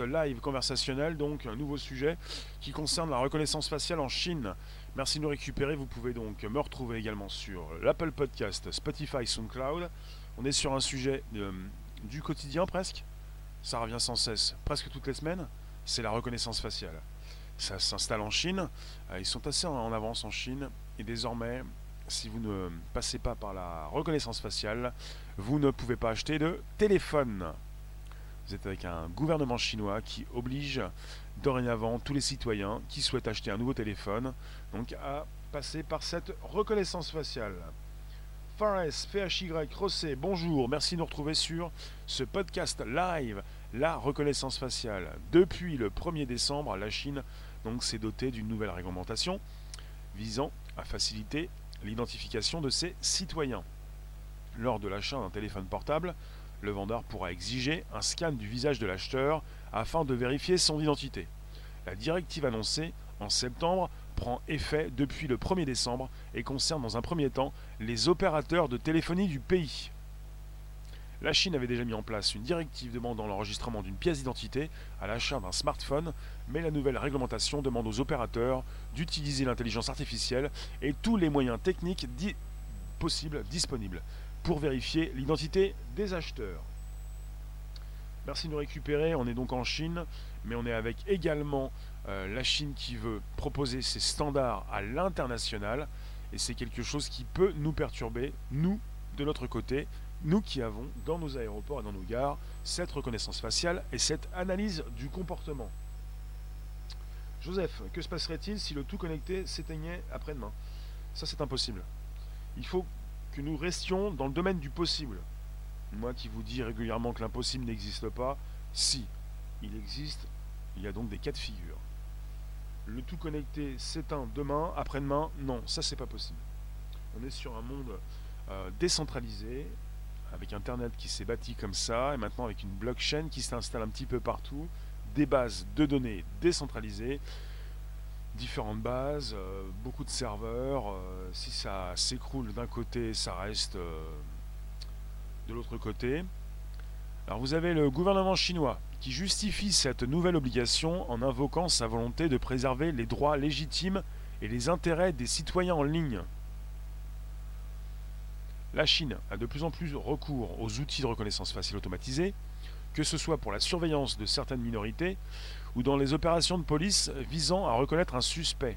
live conversationnel, donc un nouveau sujet qui concerne la reconnaissance faciale en Chine. Merci de nous récupérer. Vous pouvez donc me retrouver également sur l'Apple Podcast, Spotify, SoundCloud. On est sur un sujet euh, du quotidien presque. Ça revient sans cesse, presque toutes les semaines. C'est la reconnaissance faciale. Ça s'installe en Chine. Euh, ils sont assez en avance en Chine. Et désormais, si vous ne passez pas par la reconnaissance faciale, vous ne pouvez pas acheter de téléphone. Vous êtes avec un gouvernement chinois qui oblige dorénavant tous les citoyens qui souhaitent acheter un nouveau téléphone à passer par cette reconnaissance faciale. Fares, PHY, Rossé, bonjour, merci de nous retrouver sur ce podcast live, la reconnaissance faciale. Depuis le 1er décembre, la Chine donc s'est dotée d'une nouvelle réglementation visant à faciliter l'identification de ses citoyens. Lors de l'achat d'un téléphone portable, le vendeur pourra exiger un scan du visage de l'acheteur afin de vérifier son identité. La directive annoncée en septembre prend effet depuis le 1er décembre et concerne dans un premier temps les opérateurs de téléphonie du pays. La Chine avait déjà mis en place une directive demandant l'enregistrement d'une pièce d'identité à l'achat d'un smartphone, mais la nouvelle réglementation demande aux opérateurs d'utiliser l'intelligence artificielle et tous les moyens techniques possibles disponibles pour vérifier l'identité des acheteurs. Merci de nous récupérer, on est donc en Chine, mais on est avec également euh, la Chine qui veut proposer ses standards à l'international, et c'est quelque chose qui peut nous perturber, nous, de notre côté, nous qui avons dans nos aéroports et dans nos gares cette reconnaissance faciale et cette analyse du comportement. Joseph, que se passerait-il si le tout connecté s'éteignait après-demain? Ça c'est impossible. Il faut que nous restions dans le domaine du possible. Moi qui vous dis régulièrement que l'impossible n'existe pas, si, il existe, il y a donc des cas de figure. Le tout connecté s'éteint demain, après-demain, non, ça c'est pas possible. On est sur un monde euh, décentralisé, avec Internet qui s'est bâti comme ça, et maintenant avec une blockchain qui s'installe un petit peu partout, des bases de données décentralisées, différentes bases, euh, beaucoup de serveurs. Euh, si ça s'écroule d'un côté, ça reste euh, de l'autre côté. Alors vous avez le gouvernement chinois qui justifie cette nouvelle obligation en invoquant sa volonté de préserver les droits légitimes et les intérêts des citoyens en ligne. La Chine a de plus en plus recours aux outils de reconnaissance faciale automatisés, que ce soit pour la surveillance de certaines minorités ou dans les opérations de police visant à reconnaître un suspect.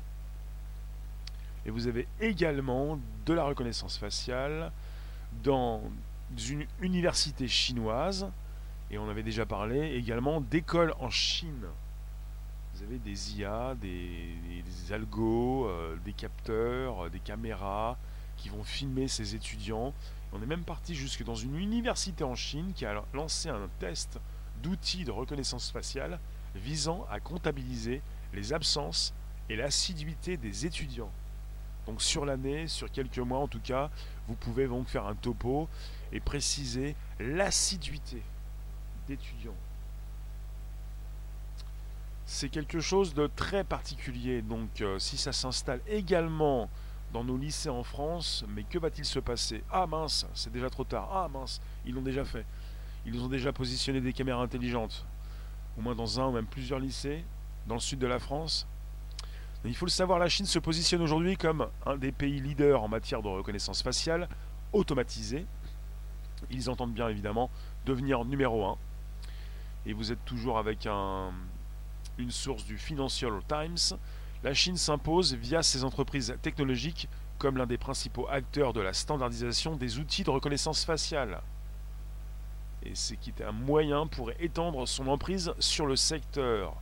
Et vous avez également de la reconnaissance faciale dans une université chinoise, et on avait déjà parlé également d'écoles en Chine. Vous avez des IA, des, algos, euh, des capteurs, euh, des caméras qui vont filmer ces étudiants. On est même parti jusque dans une université en Chine qui a lancé un test d'outils de reconnaissance faciale visant à comptabiliser les absences et l'assiduité des étudiants. Donc sur l'année, sur quelques mois en tout cas, vous pouvez donc faire un topo et préciser l'assiduité d'étudiants. C'est quelque chose de très particulier, donc euh, si ça s'installe également dans nos lycées en France, mais que va-t-il se passer? Ah mince, c'est déjà trop tard. Ah mince, ils l'ont déjà fait. Ils ont déjà positionné des caméras intelligentes au moins dans un ou même plusieurs lycées dans le sud de la France. il faut le savoir, la Chine se positionne aujourd'hui comme un des pays leaders en matière de reconnaissance faciale automatisée. Ils entendent bien évidemment devenir numéro un. Et vous êtes toujours avec un, une source du Financial Times. La Chine s'impose via ses entreprises technologiques comme l'un des principaux acteurs de la standardisation des outils de reconnaissance faciale et c'est qui un moyen pour étendre son emprise sur le secteur.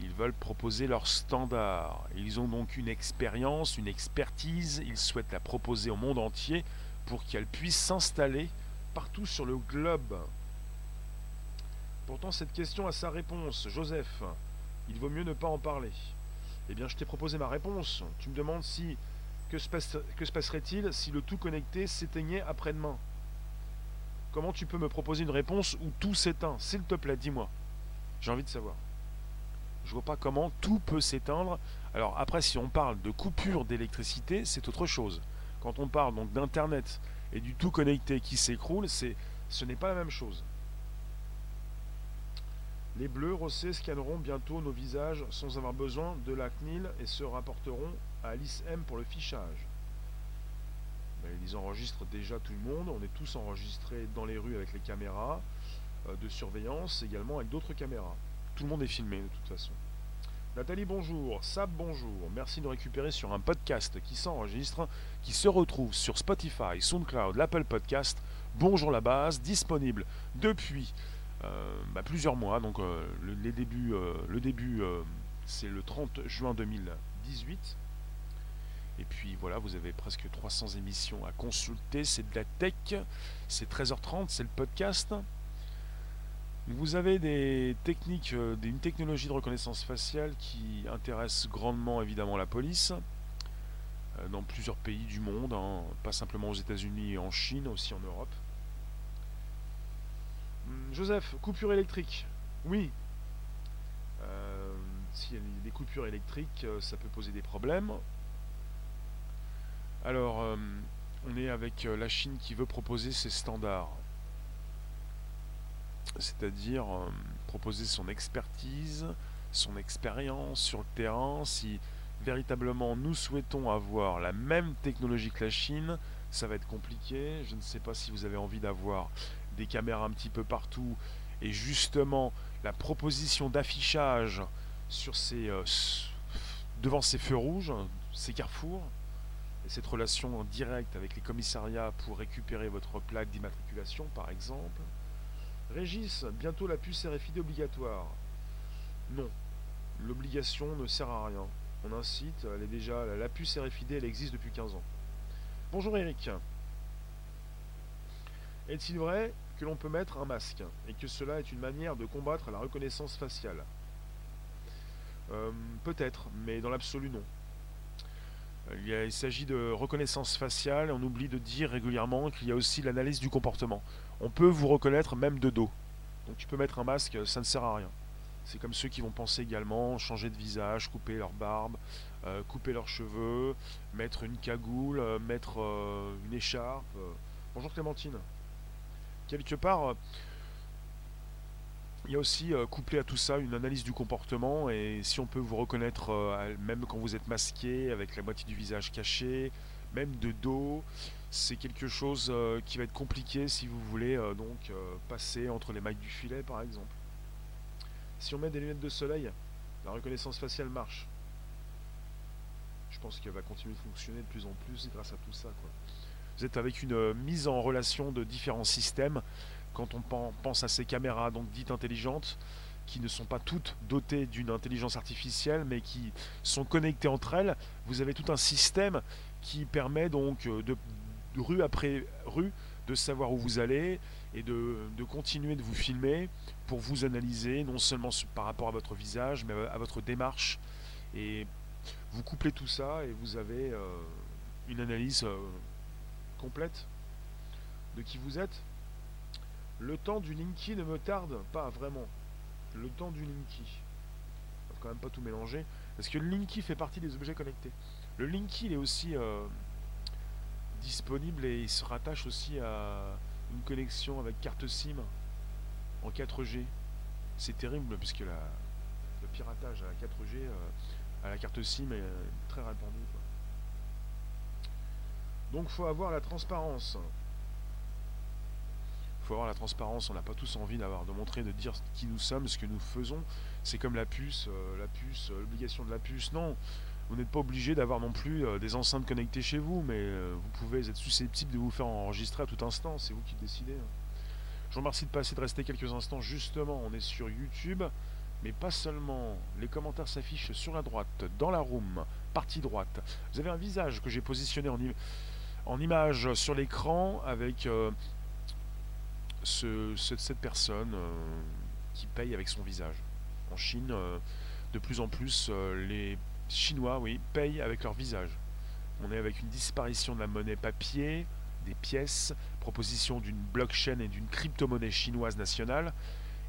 Ils veulent proposer leurs standards. Ils ont donc une expérience, une expertise. Ils souhaitent la proposer au monde entier pour qu'elle puisse s'installer partout sur le globe. Pourtant, cette question a sa réponse. Joseph, il vaut mieux ne pas en parler. Eh bien, je t'ai proposé ma réponse. Tu me demandes si que se passerait-il si le tout connecté s'éteignait après-demain? Comment tu peux me proposer une réponse où tout s'éteint? S'il te plaît, dis-moi. J'ai envie de savoir. Je vois pas comment tout peut s'éteindre. Alors après, si on parle de coupure d'électricité, c'est autre chose. Quand on parle donc d'internet et du tout connecté qui s'écroule, c'est ce n'est pas la même chose. Les bleus rossés scanneront bientôt nos visages sans avoir besoin de la CNIL et se rapporteront à l'ISM pour le fichage. Ben, ils enregistrent déjà tout le monde, on est tous enregistrés dans les rues avec les caméras euh, de surveillance, également avec d'autres caméras. Tout le monde est filmé de toute façon. Nathalie, bonjour. Sab, bonjour. Merci de récupérer sur un podcast qui s'enregistre, qui se retrouve sur Spotify, SoundCloud, l'Apple Podcast. Bonjour la base, disponible depuis euh, bah, plusieurs mois. Donc euh, le, les débuts, euh, le début, c'est le 30 juin 2018. Et puis voilà, vous avez presque 300 émissions à consulter. C'est de la tech. C'est 13h30, c'est le podcast. Vous avez des techniques, euh, une technologie de reconnaissance faciale qui intéresse grandement évidemment la police euh, dans plusieurs pays du monde, hein, pas simplement aux États-Unis et en Chine, aussi en Europe. Hum, Joseph, coupure électrique. Oui. Euh, S'il y a des coupures électriques, ça peut poser des problèmes. Alors, on est avec la Chine qui veut proposer ses standards c'est-à-dire euh, proposer son expertise, son expérience sur le terrain. Si véritablement nous souhaitons avoir la même technologie que la Chine, ça va être compliqué. Je ne sais pas si vous avez envie d'avoir des caméras un petit peu partout. Et justement, la proposition d'affichage sur ces, euh, devant ces feux rouges, ces carrefours, cette relation directe avec les commissariats pour récupérer votre plaque d'immatriculation, par exemple, Régis, bientôt la puce RFID obligatoire. Non, l'obligation ne sert à rien. On incite, elle est déjà, la puce RFID, elle existe depuis 15 ans. Bonjour Eric. Est-il vrai que l'on peut mettre un masque et que cela est une manière de combattre la reconnaissance faciale? Euh, Peut-être, mais dans l'absolu non. Il, il s'agit de reconnaissance faciale, on oublie de dire régulièrement qu'il y a aussi l'analyse du comportement on peut vous reconnaître même de dos. Donc tu peux mettre un masque, ça ne sert à rien. C'est comme ceux qui vont penser également changer de visage, couper leur barbe, euh, couper leurs cheveux, mettre une cagoule, euh, mettre euh, une écharpe. Bonjour Clémentine. Quelque part, il y a aussi couplé à tout ça une analyse du comportement et si on peut vous reconnaître même quand vous êtes masqué, avec la moitié du visage caché, même de dos, c'est quelque chose euh, qui va être compliqué si vous voulez euh, donc euh, passer entre les mailles du filet par exemple. Si on met des lunettes de soleil, la reconnaissance faciale marche. Je pense qu'elle va continuer de fonctionner de plus en plus grâce à tout ça. Vous êtes avec une mise en relation de différents systèmes quand on pense à ces caméras donc dites intelligentes qui ne sont pas toutes dotées d'une intelligence artificielle mais qui sont connectées entre elles. Vous avez tout un système qui permet donc de rue après rue, de savoir où vous allez et de, continuer de vous filmer pour vous analyser, non seulement par rapport à votre visage, mais à votre démarche. Et vous couplez tout ça et vous avez euh, une analyse euh, complète de qui vous êtes. Le temps du Linky ne me tarde pas vraiment. Le temps du Linky. On va quand même pas tout mélanger. Parce que le Linky fait partie des objets connectés. Le Linky, il est aussi euh, disponible et il se rattache aussi à une connexion avec carte SIM en 4G. C'est terrible puisque le piratage à la 4G, euh, à la carte SIM est très répandu. Donc faut avoir la transparence. Faut avoir la transparence, on n'a pas tous envie d'avoir de montrer, de dire qui nous sommes, ce que nous faisons. C'est comme la puce, euh, la puce, euh, l'obligation de la puce. Non, vous n'êtes pas obligé d'avoir non plus euh, des enceintes connectées chez vous, mais vous pouvez être susceptible de vous faire enregistrer à tout instant, c'est vous qui décidez. Hein. Je vous remercie de passer, de rester quelques instants. Justement, on est sur YouTube, mais pas seulement. Les commentaires s'affichent sur la droite, dans la room, partie droite. Vous avez un visage que j'ai positionné en, image sur l'écran avec cette personne qui paye avec son visage. En Chine, de plus en plus, les Chinois, oui, payent avec leur visage. On est avec une disparition de la monnaie papier, des pièces, proposition d'une blockchain et d'une crypto-monnaie chinoise nationale,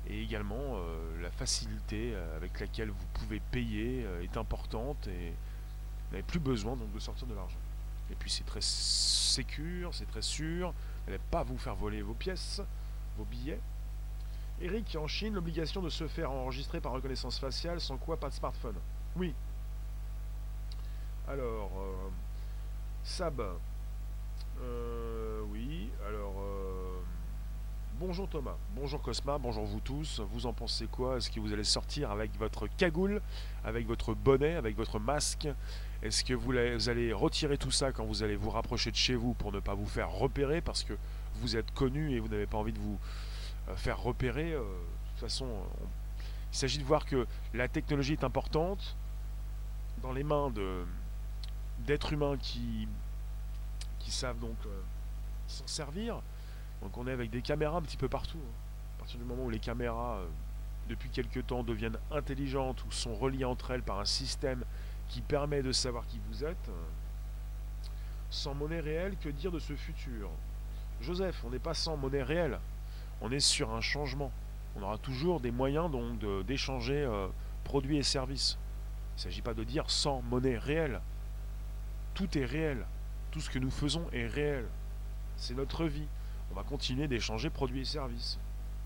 et également euh, la facilité euh, avec laquelle vous pouvez payer euh, est importante et vous n'avez plus besoin donc de sortir de l'argent. Et puis c'est très sécure, c'est très sûr, vous n'allez pas vous faire voler vos pièces, vos billets. Eric, en Chine, l'obligation de se faire enregistrer par reconnaissance faciale, sans quoi pas de smartphone. Oui. Alors, euh, Sab. Euh, oui, alors. euh, bonjour Thomas, bonjour Cosma, bonjour vous tous. Vous en pensez quoi? Est-ce que vous allez sortir avec votre cagoule, avec votre bonnet, avec votre masque? Est-ce que vous, allez retirer tout ça quand vous allez vous rapprocher de chez vous pour ne pas vous faire repérer? Parce que vous êtes connu et vous n'avez pas envie de vous euh, faire repérer euh, De toute façon, on- il s'agit de voir que la technologie est importante dans les mains d'êtres humains qui savent donc euh, s'en servir. Donc on est avec des caméras un petit peu partout. hein. À partir du moment où les caméras, depuis quelques temps, deviennent intelligentes ou sont reliées entre elles par un système qui permet de savoir qui vous êtes, sans monnaie réelle, que dire de ce futur? Joseph, on n'est pas sans monnaie réelle. On est sur un changement. On aura toujours des moyens d'échanger euh, produits et services. Il ne s'agit pas de dire sans monnaie réelle. Tout est réel. Tout ce que nous faisons est réel. C'est notre vie. On va continuer d'échanger produits et services.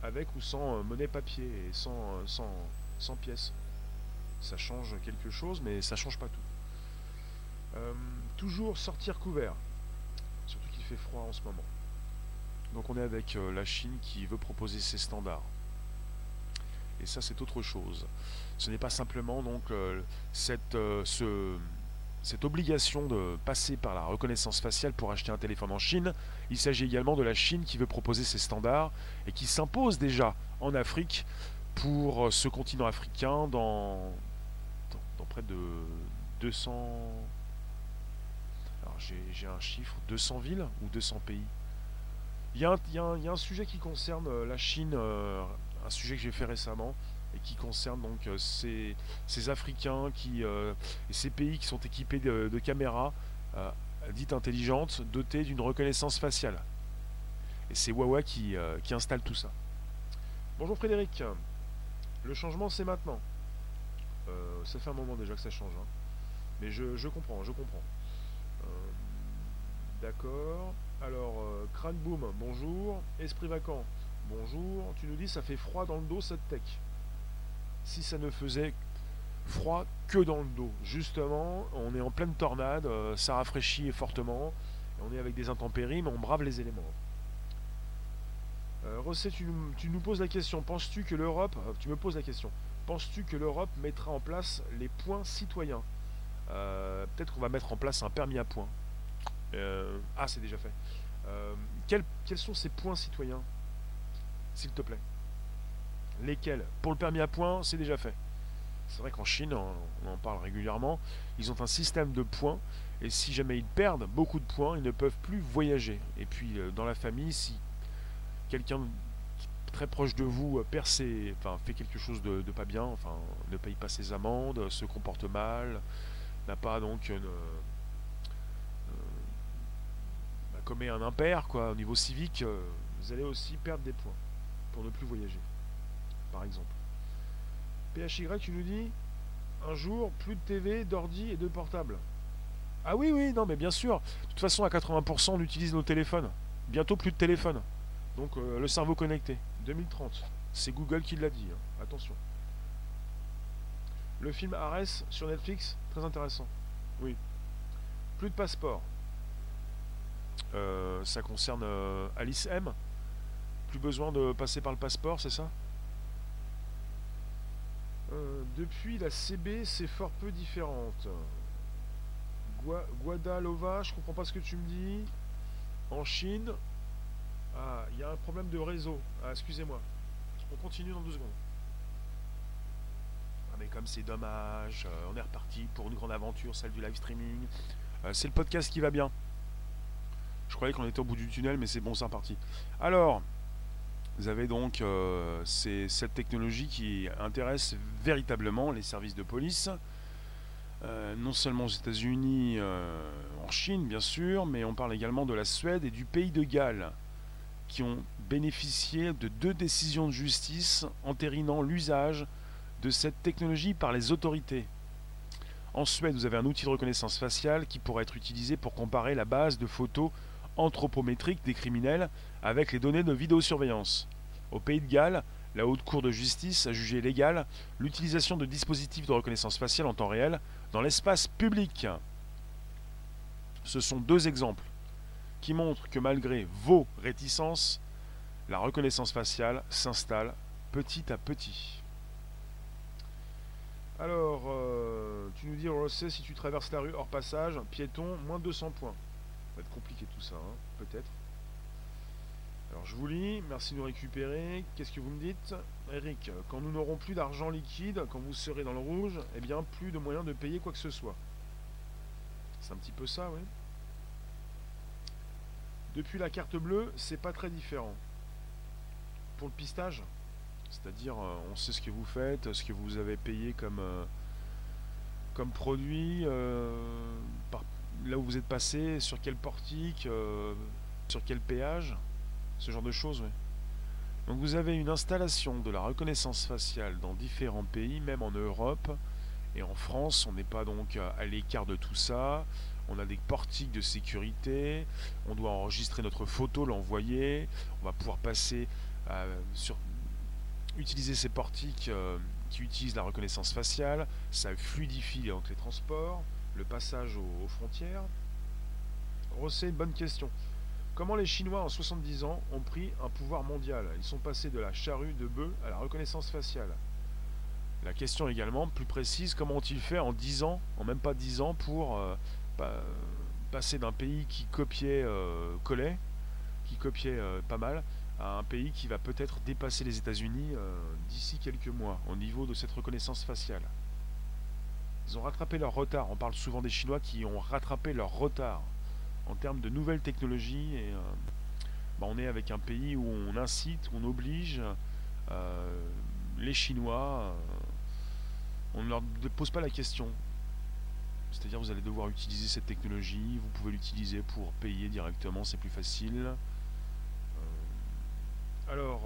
Avec ou sans euh, monnaie papier et sans, euh, sans, sans pièces. Ça change quelque chose, mais ça change pas tout. Toujours sortir couvert. Surtout qu'il fait froid en ce moment. Donc on est avec euh, la Chine qui veut proposer ses standards. Et ça c'est autre chose. Ce n'est pas simplement donc euh, cette, euh, ce- cette obligation de passer par la reconnaissance faciale pour acheter un téléphone en Chine. Il s'agit également de la Chine qui veut proposer ses standards et qui s'impose déjà en Afrique pour ce continent africain dans, près de 200... Alors j'ai j'ai un chiffre, 200 villes ou 200 pays? Il y, a un, sujet qui concerne euh, la Chine, euh, un sujet que j'ai fait récemment, et qui concerne donc euh, ces, Africains et ces pays qui sont équipés de, caméras dites intelligentes, dotées d'une reconnaissance faciale. Et c'est Huawei qui, installe tout ça. Bonjour Frédéric, le changement c'est maintenant. Ça fait un moment déjà que ça change, hein. mais je, comprends, je comprends. D'accord. Alors, euh, Crâne Boom, bonjour. Esprit Vacant, bonjour. Tu nous dis ça fait froid dans le dos cette tech. Si ça ne faisait froid que dans le dos, justement, on est en pleine tornade, euh, ça rafraîchit fortement, on est avec des intempéries, mais on brave les éléments. Euh, Rosset, tu, nous- tu nous poses la question, penses-tu que l'Europe, euh, tu me poses la question, penses-tu que l'Europe mettra en place les points citoyens? Peut-être qu'on va mettre en place un permis à points. Euh, ah, c'est déjà fait. Euh, quels, sont ces points citoyens S'il te plaît? Lesquels? Pour le permis à points, c'est déjà fait. C'est vrai qu'en Chine, on, en parle régulièrement, ils ont un système de points, et si jamais ils perdent beaucoup de points, ils ne peuvent plus voyager. Et puis, euh, dans la famille, si quelqu'un très proche de vous perd enfin, fait quelque chose de, de pas bien, enfin, ne paye pas ses amendes, se comporte mal, n'a pas donc une, euh, bah, commet un impair quoi, au niveau civique, euh, vous allez aussi perdre des points pour ne plus voyager, par exemple. PHY, tu nous dis un jour plus de TV, d'ordi et de portable. Ah oui, oui, non, mais bien sûr. De toute façon, à 80%, on utilise nos téléphones. Bientôt plus de téléphone. Donc euh, le cerveau connecté. 2030. C'est Google qui l'a dit. hein. Attention. Le film Ares sur Netflix, très intéressant. Oui. Plus de passeport. Euh, ça concerne euh, Alice M. Plus besoin de passer par le passeport, c'est ça? Euh, Depuis la CB, c'est fort peu différente. Gua- Guadalova, je comprends pas ce que tu me dis. En Chine, ah, il y a un problème de réseau. Ah, excusez-moi. On continue dans deux secondes. Ah, mais comme c'est dommage, euh, on est reparti pour une grande aventure, celle du live streaming. Euh, c'est le podcast qui va bien. Je croyais qu'on était au bout du tunnel, mais c'est bon, c'est reparti. Alors, vous avez donc euh, cette technologie qui intéresse véritablement les services de police, euh, non seulement aux États-Unis, euh, en Chine bien sûr, mais on parle également de la Suède et du pays de Galles, qui ont bénéficié de deux décisions de justice entérinant l'usage de cette technologie par les autorités. En Suède, vous avez un outil de reconnaissance faciale qui pourrait être utilisé pour comparer la base de photos anthropométriques des criminels avec les données de vidéosurveillance. Au Pays de Galles, La Haute Cour de justice a jugé légal l'utilisation de dispositifs de reconnaissance faciale en temps réel dans l'espace public. Ce sont deux exemples qui montrent que malgré vos réticences, la reconnaissance faciale s'installe petit à petit. Alors, euh, tu nous dis, Rossé, si tu traverses la rue hors passage, piéton, moins 200 points. Va être compliqué tout ça, hein, peut-être. Alors je vous lis, merci de nous récupérer. Qu'est-ce que vous me dites? Eric, quand nous n'aurons plus d'argent liquide, quand vous serez dans le rouge, eh bien plus de moyens de payer quoi que ce soit. C'est un petit peu ça, oui. Depuis la carte bleue, c'est pas très différent. Pour le pistage, c'est-à-dire euh, on sait ce que vous faites, ce que vous avez payé comme, euh, comme produit, euh, là où vous êtes passé, sur quel portique, sur quel péage ce genre de choses. Donc vous avez une installation de la reconnaissance faciale dans différents pays, même en Europe. Et en France, on n'est pas donc à l'écart de tout ça. On a des portiques de sécurité. On doit enregistrer notre photo, l'envoyer. On va pouvoir passer euh, sur utiliser ces portiques euh, qui utilisent la reconnaissance faciale. Ça fluidifie donc les transports, le passage aux, frontières. Une bonne question. Comment les Chinois en 70 ans ont pris un pouvoir mondial? Ils sont passés de la charrue de bœuf à la reconnaissance faciale. La question également, plus précise, comment ont-ils fait en 10 ans, en même pas 10 ans, pour euh, passer d'un pays qui copiait, euh, collait, qui copiait euh, pas mal, à un pays qui va peut-être dépasser les États-Unis d'ici quelques mois au niveau de cette reconnaissance faciale? Ils ont rattrapé leur retard. On parle souvent des Chinois qui ont rattrapé leur retard en termes de nouvelles technologies. Et, euh, bah, on est avec un pays où on incite, on oblige euh, les Chinois, euh, on ne leur pose pas la question. C'est-à-dire vous allez devoir utiliser cette technologie, vous pouvez l'utiliser pour payer directement, c'est plus facile. alors,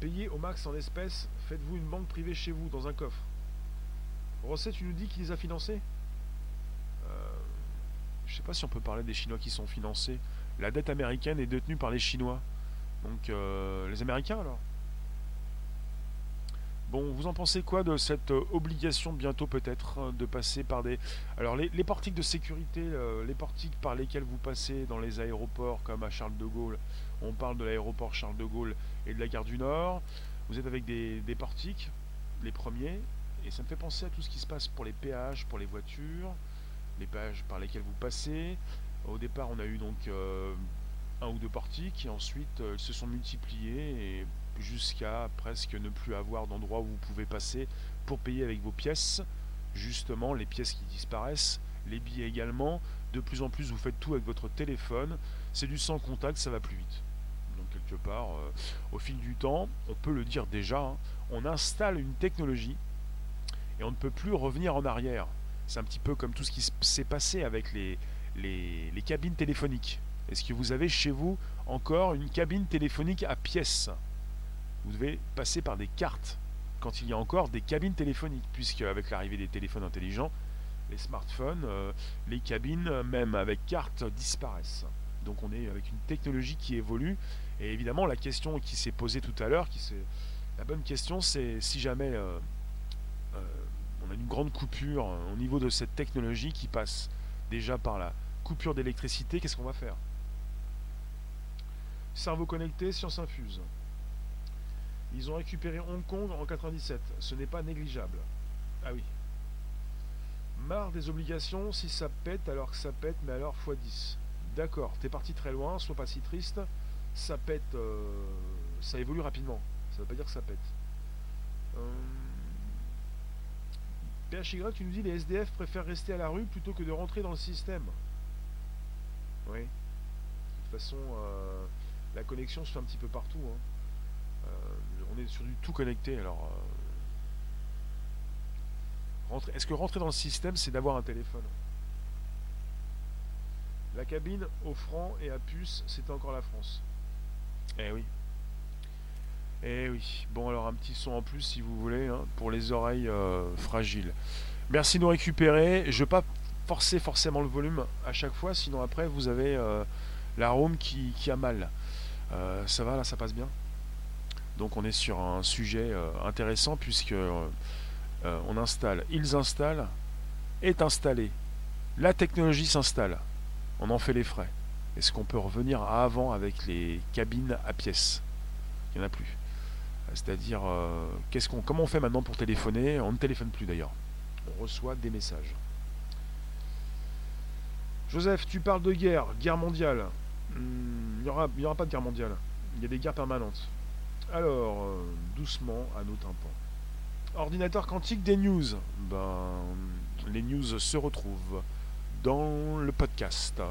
payer au max en espèces, faites-vous une banque privée chez vous, dans un coffre. Rosset, tu nous dis qu'il les a financés? Je ne sais pas si on peut parler des Chinois qui sont financés. La dette américaine est détenue par les Chinois. Donc euh, les Américains alors? Bon, vous en pensez quoi de cette euh, obligation bientôt peut-être hein, de passer par des... Alors les, portiques de sécurité, euh, les portiques par lesquels vous passez dans les aéroports comme à Charles de Gaulle, on parle de l'aéroport Charles de Gaulle et de la gare du Nord, vous êtes avec des, portiques, les premiers, et ça me fait penser à tout ce qui se passe pour les péages, pour les voitures, les pages par lesquelles vous passez. Au départ, on a eu donc euh, un ou deux portiques, et ensuite euh, ils se sont multipliés et jusqu'à presque ne plus avoir d'endroit où vous pouvez passer pour payer avec vos pièces. Justement, les pièces qui disparaissent, les billets également. De plus en plus, vous faites tout avec votre téléphone. C'est du sans contact, ça va plus vite. Donc quelque part, euh, au fil du temps, on peut le dire déjà, hein, on installe une technologie et on ne peut plus revenir en arrière. C'est un petit peu comme tout ce qui s'est passé avec les, les, cabines téléphoniques. Est-ce que vous avez chez vous encore une cabine téléphonique à pièces? Vous devez passer par des cartes quand il y a encore des cabines téléphoniques, puisque avec l'arrivée des téléphones intelligents, les smartphones, euh, les cabines, même avec cartes, disparaissent. Donc on est avec une technologie qui évolue. Et évidemment, la question qui s'est posée tout à l'heure, qui la bonne question, c'est si jamais euh, euh, on a une grande coupure au niveau de cette technologie qui passe déjà par la coupure d'électricité, qu'est-ce qu'on va faire? Cerveau connecté, science infuse. Ils ont récupéré Hong Kong en 97. Ce n'est pas négligeable. Ah oui. Marre des obligations, si ça pète, alors que ça pète, mais alors x10. D'accord, t'es parti très loin, sois pas si triste. Ça pète, euh, ça évolue rapidement. Ça veut pas dire que ça pète. Euh, tu nous dis les SDF préfèrent rester à la rue plutôt que de rentrer dans le système. Oui. De toute façon, euh, la connexion se fait un petit peu partout. Hein. On est sur du tout connecté. Alors, euh, est-ce que rentrer dans le système, c'est d'avoir un téléphone? La cabine au franc et à puce, c'était encore la France. Eh oui. Eh oui, bon alors un petit son en plus si vous voulez, hein, pour les oreilles euh, fragiles. Merci de nous récupérer. Je ne vais pas forcer forcément le volume à chaque fois, sinon après vous avez euh, la room qui, a mal. Euh, ça va là, ça passe bien? Donc on est sur un sujet intéressant puisque on installe, ils installent, est installé. La technologie s'installe. On en fait les frais. Est-ce qu'on peut revenir à avant avec les cabines à pièces? Il n'y en a plus. C'est-à-dire, comment on fait maintenant pour téléphoner? On ne téléphone plus d'ailleurs. On reçoit des messages. Joseph, tu parles de guerre, guerre mondiale. Hmm, il n'y aura, pas de guerre mondiale. Il y a des guerres permanentes. Alors, euh, doucement à nos tympans. Ordinateur quantique des news. Ben, les news se retrouvent dans le podcast.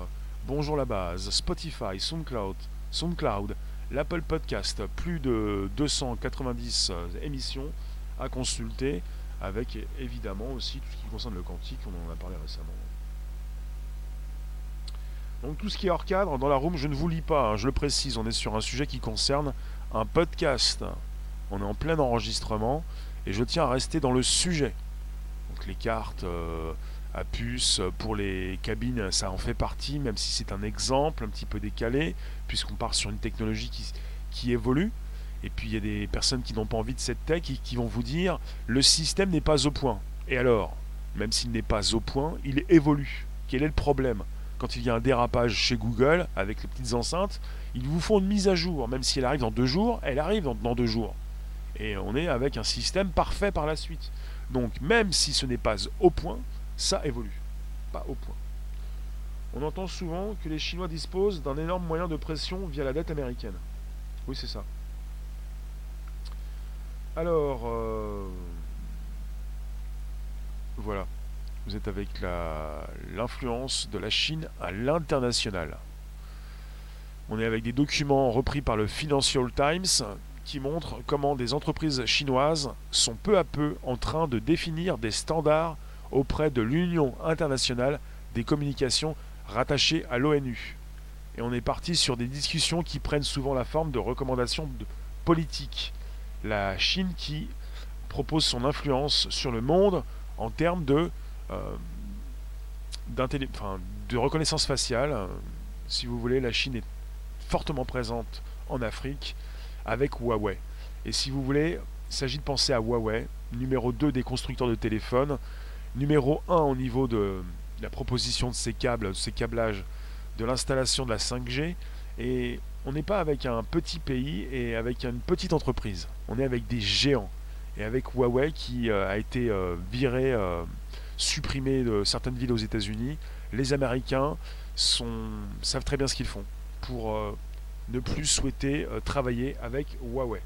Bonjour la base, Spotify, SoundCloud, SoundCloud, l'Apple Podcast, plus de 290 euh, émissions à consulter, avec évidemment aussi tout ce qui concerne le quantique, on en a parlé récemment. Donc tout ce qui est hors cadre, dans la room, je ne vous lis pas, hein, je le précise, on est sur un sujet qui concerne un podcast. On est en plein enregistrement et je tiens à rester dans le sujet. Donc les cartes euh, à puce pour les cabines, ça en fait partie, même si c'est un exemple un petit peu décalé, puisqu'on part sur une technologie qui, qui évolue. Et puis il y a des personnes qui n'ont pas envie de cette tech et qui vont vous dire le système n'est pas au point. Et alors, même s'il n'est pas au point, il évolue. Quel est le problème? Quand il y a un dérapage chez Google avec les petites enceintes, ils vous font une mise à jour. Même si elle arrive dans deux jours, elle arrive dans, deux jours. Et on est avec un système parfait par la suite. Donc même si ce n'est pas au point, ça évolue. Pas au point. On entend souvent que les Chinois disposent d'un énorme moyen de pression via la dette américaine. Oui, c'est ça. Alors, euh, voilà vous êtes avec l'influence de la Chine à l'international. On est avec des documents repris par le Financial Times qui montrent comment des entreprises chinoises sont peu à peu en train de définir des standards auprès de l'Union internationale des communications rattachée à l'ONU. Et on est parti sur des discussions qui prennent souvent la forme de recommandations politiques. La Chine qui propose son influence sur le monde en termes de de reconnaissance faciale. Si vous voulez, la Chine est fortement présente en Afrique avec Huawei. Et si vous voulez, il s'agit de penser à Huawei, numéro 2 des constructeurs de téléphones, numéro 1 au niveau de la proposition de ces câbles, de ces câblages, de l'installation de la 5G. Et on n'est pas avec un petit pays et avec une petite entreprise. On est avec des géants. Et avec Huawei qui euh, a été euh, viré supprimer de certaines villes aux États-Unis, les Américains savent très bien ce qu'ils font pour euh, ne plus souhaiter euh, travailler avec Huawei.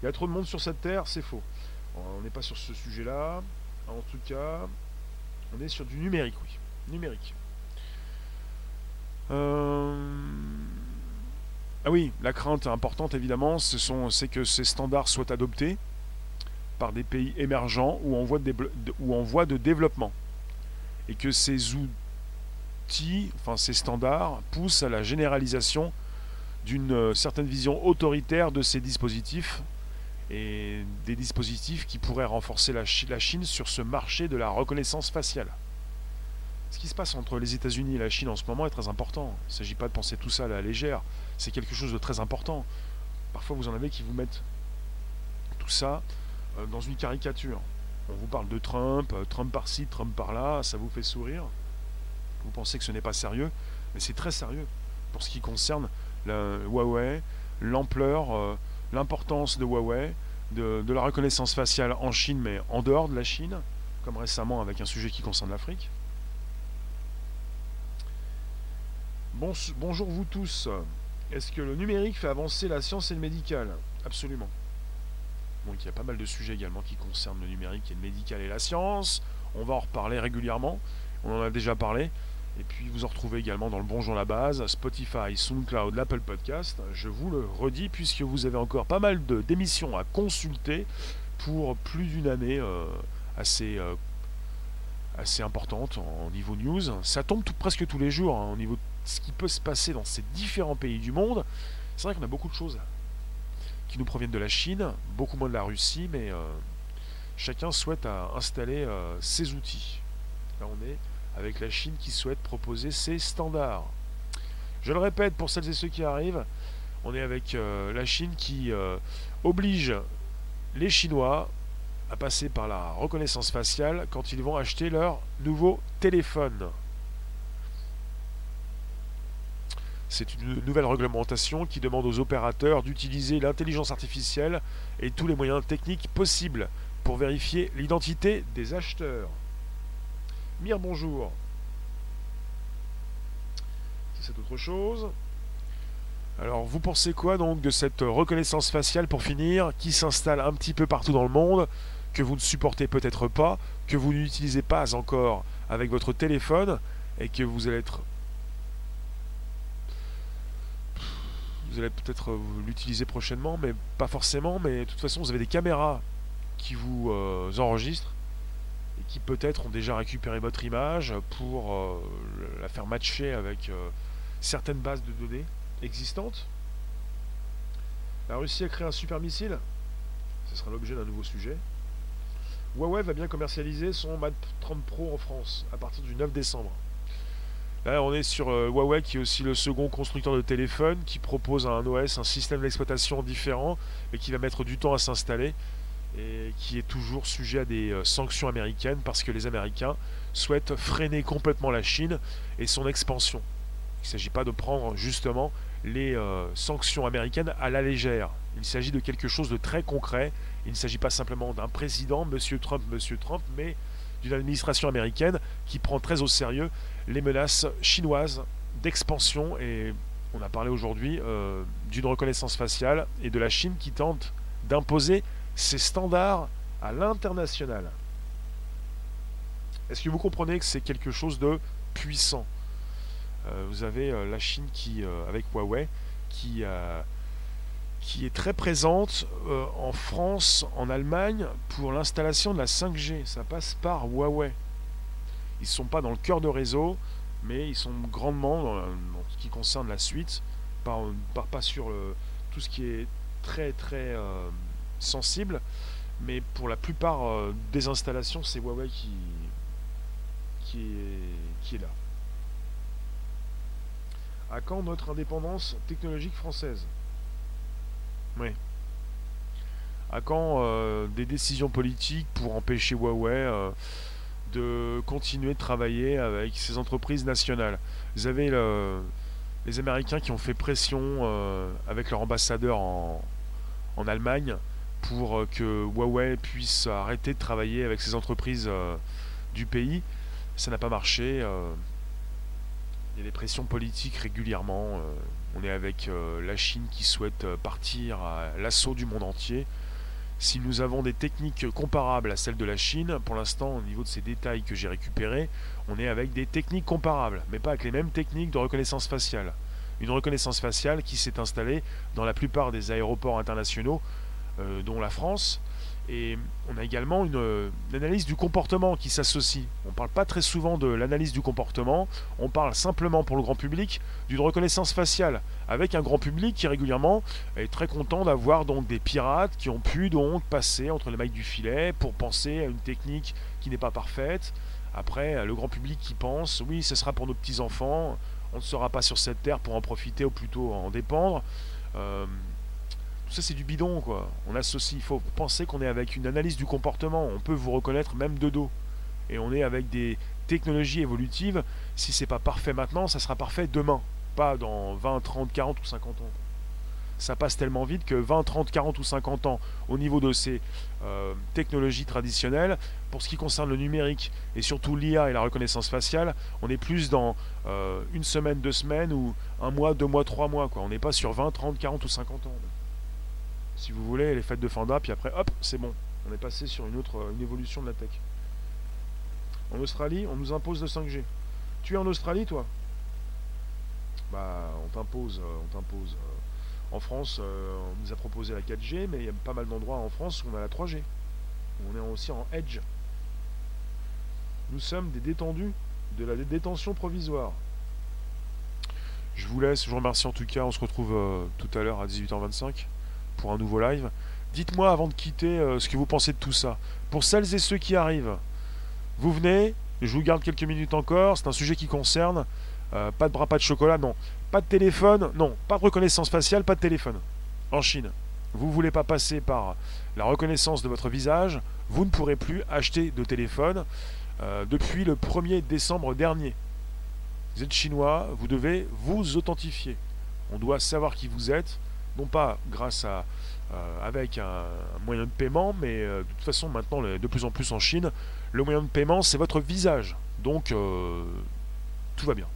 Il y a trop de monde sur cette terre, c'est faux. On n'est pas sur ce sujet-là. En tout cas, on est sur du numérique, oui. Numérique. Euh, ah oui, la crainte importante, évidemment, c'est que ces standards soient adoptés par des pays émergents ou en voie de, développement. Et que ces outils, enfin ces standards, poussent à la généralisation d'une euh, certaine vision autoritaire de ces dispositifs et des dispositifs qui pourraient renforcer la, la Chine sur ce marché de la reconnaissance faciale. Ce qui se passe entre les États-Unis et la Chine en ce moment est très important. Il ne s'agit pas de penser tout ça à la légère, c'est quelque chose de très important. Parfois vous en avez qui vous mettent tout ça dans une caricature. On vous parle de Trump, euh, Trump par-ci, Trump par-là, ça vous fait sourire. Vous pensez que ce n'est pas sérieux, mais c'est très sérieux pour ce qui concerne la Huawei, l'ampleur, euh, l'importance de Huawei, de, la reconnaissance faciale en Chine, mais en dehors de la Chine, comme récemment avec un sujet qui concerne l'Afrique. bonjour vous tous. Est-ce que le numérique fait avancer la science et le médical? Absolument. Donc il y a pas mal de sujets également qui concernent le numérique et le médical et la science. On va en reparler régulièrement. On en a déjà parlé. Et puis vous en retrouvez également dans le Bonjour la base, Spotify, SoundCloud, l'Apple Podcast. Je vous le redis puisque vous avez encore pas mal d'émissions à consulter pour plus d'une année euh, assez, euh, assez importante en niveau news. Ça tombe presque tous les jours hein, au niveau de ce qui peut se passer dans ces différents pays du monde. C'est vrai qu'on a beaucoup de choses qui nous proviennent de la Chine, beaucoup moins de la Russie, mais euh, chacun souhaite installer euh, ses outils. Là, on est avec la Chine qui souhaite proposer ses standards. Je le répète pour celles et ceux qui arrivent, On est avec la Chine qui oblige les Chinois à passer par la reconnaissance faciale quand ils vont acheter leur nouveau téléphone. C'est une nouvelle réglementation qui demande aux opérateurs d'utiliser l'intelligence artificielle et tous les moyens techniques possibles pour vérifier l'identité des acheteurs. Mire, bonjour. C'est autre chose. Alors, vous pensez quoi donc de cette reconnaissance faciale pour finir, qui s'installe un petit peu partout dans le monde, que vous ne supportez peut-être pas, que vous n'utilisez pas encore avec votre téléphone, et que vous allez être vous allez peut-être euh, l'utiliser prochainement, mais pas forcément. Mais de toute façon, vous avez des caméras qui vous euh, enregistrent et qui peut-être ont déjà récupéré votre image pour euh, la faire matcher avec certaines bases de données existantes. La Russie a créé un super missile. Ce sera l'objet d'un nouveau sujet. Huawei va bien commercialiser son Mate 30 Pro en France à partir du 9 décembre. On est sur euh, Huawei, qui est aussi le second constructeur de téléphone, qui propose un OS, un système d'exploitation différent, mais qui va mettre du temps à s'installer, et qui est toujours sujet à des euh, sanctions américaines, parce que les Américains souhaitent freiner complètement la Chine et son expansion. Il ne s'agit pas de prendre justement les euh, sanctions américaines à la légère. Il s'agit de quelque chose de très concret. Il ne s'agit pas simplement d'un président, Monsieur Trump, Monsieur Trump, mais d'une administration américaine qui prend très au sérieux les menaces chinoises d'expansion et on a parlé aujourd'hui euh, d'une reconnaissance faciale et de la Chine qui tente d'imposer ses standards à l'international. Est-ce que vous comprenez que c'est quelque chose de puissant? Euh, Vous avez euh, la Chine qui, avec Huawei, qui qui est très présente en France, en Allemagne, pour l'installation de la 5G. Ça passe par Huawei. Ils ne sont pas dans le cœur de réseau, mais ils sont grandement dans, ce qui concerne la suite, par, pas sur tout ce qui est très très euh, sensible, mais pour la plupart euh, des installations, c'est Huawei qui, est, qui est là. À quand notre indépendance technologique française? Oui. À quand euh, des décisions politiques pour empêcher Huawei de continuer de travailler avec ces entreprises nationales Vous avez les Américains qui ont fait pression euh, avec leur ambassadeur en, en Allemagne pour que Huawei puisse arrêter de travailler avec ces entreprises du pays. Ça n'a pas marché. Il y a des pressions politiques régulièrement. On est avec euh, la Chine qui souhaite euh, partir à l'assaut du monde entier. Si nous avons des techniques comparables à celles de la Chine, pour l'instant, au niveau de ces détails que j'ai récupérés, on est avec des techniques comparables, mais pas avec les mêmes techniques de reconnaissance faciale. Une reconnaissance faciale qui s'est installée dans la plupart des aéroports internationaux, euh, dont la France, et on a également une, analyse du comportement qui s'associe. On ne parle pas très souvent de l'analyse du comportement, on parle simplement pour le grand public d'une reconnaissance faciale, avec un grand public qui régulièrement est très content d'avoir donc des pirates qui ont pu donc passer entre les mailles du filet pour penser à une technique qui n'est pas parfaite. Après, le grand public qui pense, oui, ce sera pour nos petits-enfants, on ne sera pas sur cette terre pour en profiter ou plutôt en dépendre. Euh, ça c'est du bidon quoi. On associe, il faut penser qu'on est avec une analyse du comportement, on peut vous reconnaître même de dos. Et on est avec des technologies évolutives, si c'est pas parfait maintenant, ça sera parfait demain, pas dans 20, 30, 40 ou 50 ans. Ça passe tellement vite que 20, 30, 40 ou 50 ans au niveau de ces euh, technologies traditionnelles, pour ce qui concerne le numérique et surtout l'IA et la reconnaissance faciale, on est plus dans euh, une semaine, deux semaines ou un mois, deux mois, trois mois. Quoi. On n'est pas sur 20, 30, 40 ou 50 ans si vous voulez, les fêtes de fin puis après, hop, c'est bon. On est passé sur une autre une évolution de la tech. En Australie, on nous impose le 5G. Tu es en Australie, toi? Bah, on t'impose, euh, on t'impose. Euh. En France, euh, on nous a proposé la 4G, mais il y a pas mal d'endroits en France où on a la 3G. On est aussi en Edge. Nous sommes des détendus de la détention provisoire. Je vous laisse, je vous remercie en tout cas, on se retrouve tout à l'heure à 18h25 pour un nouveau live. Dites-moi avant de quitter euh, ce que vous pensez de tout ça. Pour celles et ceux qui arrivent, vous venez, Je vous garde quelques minutes encore. C'est un sujet qui concerne. Euh, pas de bras, pas de chocolat, non. Pas de téléphone, non. Pas de reconnaissance faciale, pas de téléphone. En Chine. Vous ne voulez pas passer par la reconnaissance de votre visage, vous ne pourrez plus acheter de téléphone euh, depuis le 1er décembre dernier. Vous êtes chinois, vous devez vous authentifier. On doit savoir qui vous êtes, non pas grâce à euh, avec un, moyen de paiement, mais de toute façon maintenant de plus en plus en Chine, le moyen de paiement c'est votre visage. Donc tout va bien.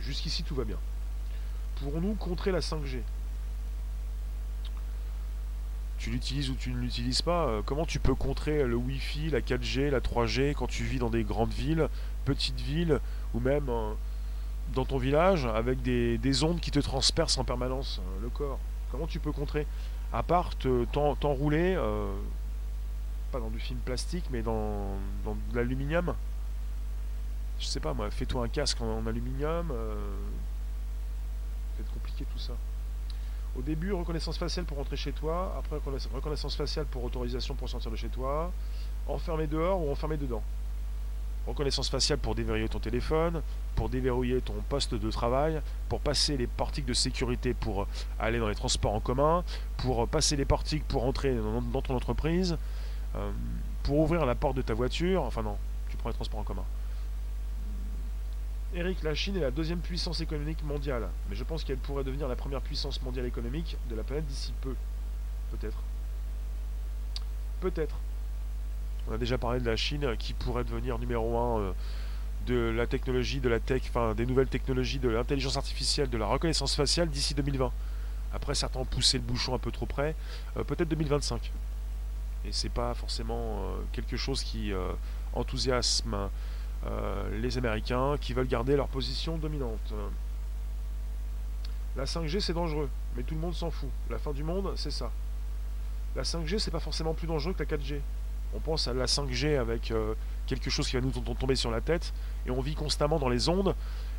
Jusqu'ici, tout va bien. Pourrons-nous contrer la 5G Tu l'utilises ou tu ne l'utilises pas euh, Comment tu peux contrer le Wi-Fi, la 4G, la 3G quand tu vis dans des grandes villes, petites villes, ou même euh, dans ton village, avec des, ondes qui te transpercent en permanence euh, le corps? Comment tu peux contrer? À part t'enrouler, pas dans du film plastique, mais dans, de l'aluminium? Je sais pas moi, fais-toi un casque en, aluminium. Euh, ça va compliqué tout ça. Au début, reconnaissance faciale pour rentrer chez toi. Après, reconnaissance faciale pour autorisation pour sortir de chez toi. Enfermé dehors ou enfermé dedans? Reconnaissance faciale pour déverrouiller ton téléphone, pour déverrouiller ton poste de travail, pour passer les portiques de sécurité pour aller dans les transports en commun, pour passer les portiques pour entrer dans, ton entreprise, euh, pour ouvrir la porte de ta voiture. Enfin non, tu prends les transports en commun. Eric, la Chine est la deuxième puissance économique mondiale, mais je pense qu'elle pourrait devenir la première puissance mondiale économique de la planète d'ici peu. Peut-être. Peut-être. On a déjà parlé de la Chine qui pourrait devenir numéro un euh, de la technologie, de la tech, des nouvelles technologies, de l'intelligence artificielle, de la reconnaissance faciale d'ici 2020. Après, certains ont poussé le bouchon un peu trop près, euh, peut-être 2025. Et c'est pas forcément euh, quelque chose qui enthousiasme euh, les Américains qui veulent garder leur position dominante. La 5G c'est dangereux, mais tout le monde s'en fout. La fin du monde, c'est ça. La 5G c'est pas forcément plus dangereux que la 4G. On pense à la 5G avec euh, quelque chose qui va nous tomber sur la tête, et on vit constamment dans les ondes,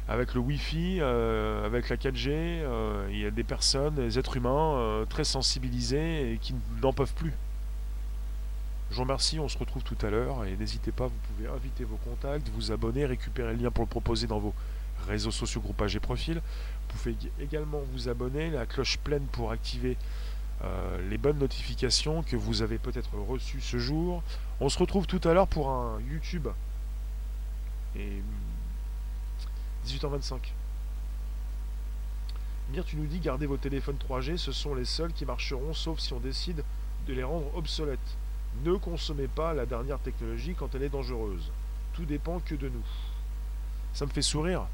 avec le Wi-Fi, euh, avec la 4G. Il y a des personnes, des êtres humains très sensibilisés et qui n'en peuvent plus. Je vous remercie, on se retrouve tout à l'heure et n'hésitez pas, vous pouvez inviter vos contacts, vous abonner, récupérer le lien pour le proposer dans vos réseaux sociaux, groupages et profils. Vous pouvez également vous abonner, la cloche pleine pour activer euh, les bonnes notifications que vous avez peut-être reçues ce jour. On se retrouve tout à l'heure pour un YouTube. Et 18h25. Mir, tu nous dis gardez vos téléphones 3G, ce sont les seuls qui marcheront sauf si on décide de les rendre obsolètes. Ne consommez pas la dernière technologie quand elle est dangereuse. Tout dépend que de nous. Ça me fait sourire,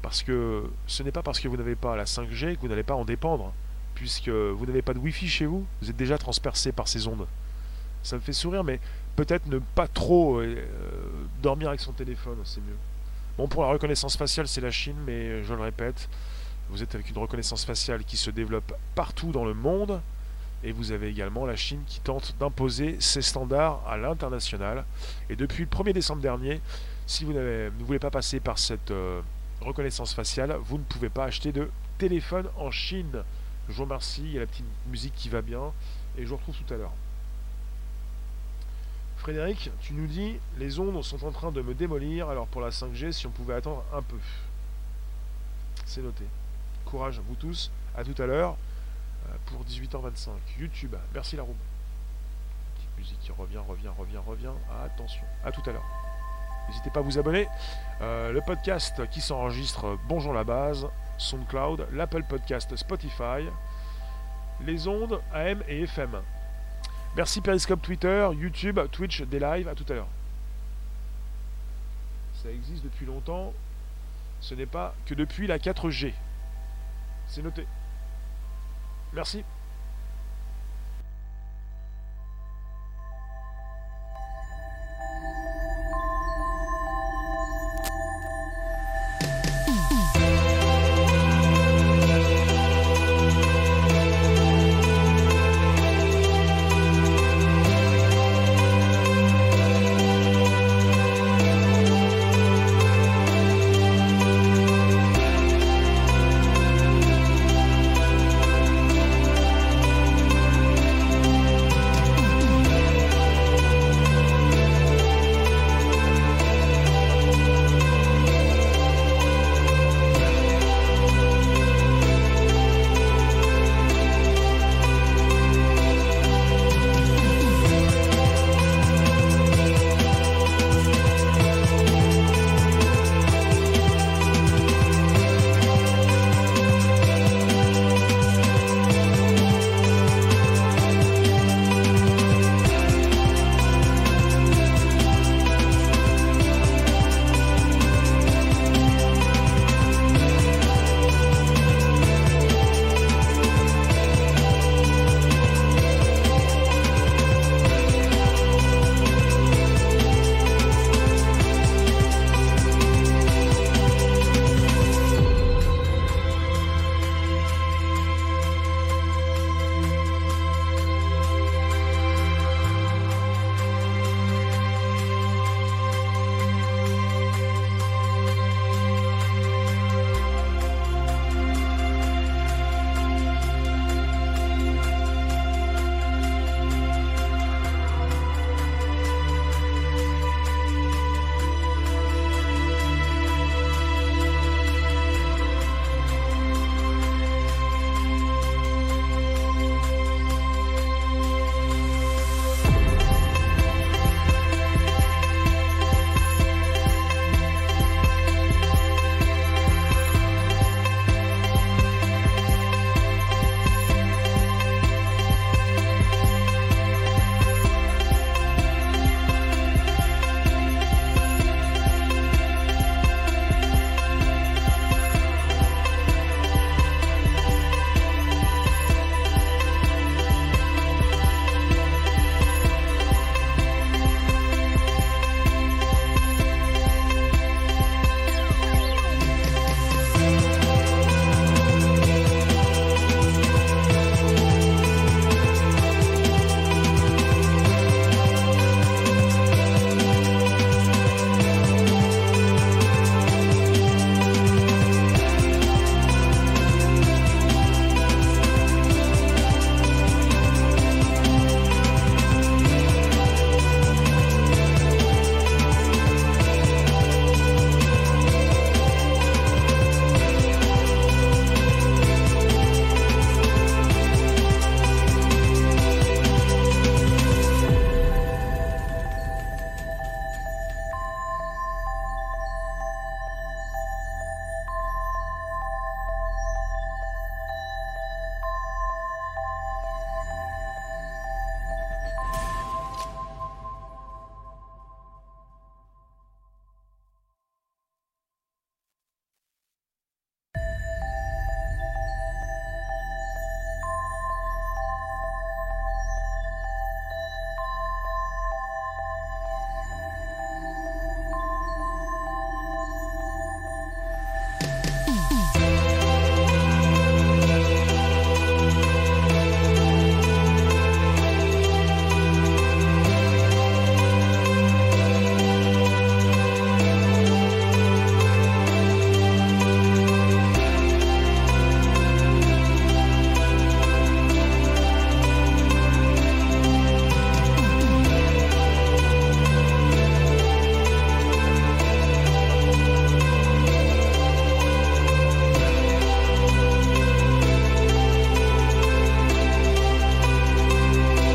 parce que ce n'est pas parce que vous n'avez pas la 5G que vous n'allez pas en dépendre, puisque vous n'avez pas de Wi-Fi chez vous, vous êtes déjà transpercé par ces ondes. Ça me fait sourire, mais peut-être ne pas trop euh, dormir avec son téléphone, c'est mieux. Bon, pour la reconnaissance faciale, c'est la Chine, mais je le répète, vous êtes avec une reconnaissance faciale qui se développe partout dans le monde, et vous avez également la Chine qui tente d'imposer ses standards à l'international. Et depuis le 1er décembre dernier, si vous ne voulez pas passer par cette euh, reconnaissance faciale, vous ne pouvez pas acheter de téléphone en Chine. Je vous remercie, il y a la petite musique qui va bien, et je vous retrouve tout à l'heure. Frédéric, tu nous dis, les ondes sont en train de me démolir, alors pour la 5G, si on pouvait attendre un peu. C'est noté. Courage à vous tous, à tout à l'heure pour 18h25. YouTube, merci la roue. Petite musique qui revient, revient, revient, revient. attention, à tout à l'heure. N'hésitez pas à vous abonner. Euh, le podcast qui s'enregistre, Bonjour la base, SoundCloud, l'Apple Podcast, Spotify, les ondes AM et FM. Merci Periscope Twitter, YouTube, Twitch, des lives, à tout à l'heure. Ça existe depuis longtemps. Ce n'est pas que depuis la 4G. C'est noté. Merci.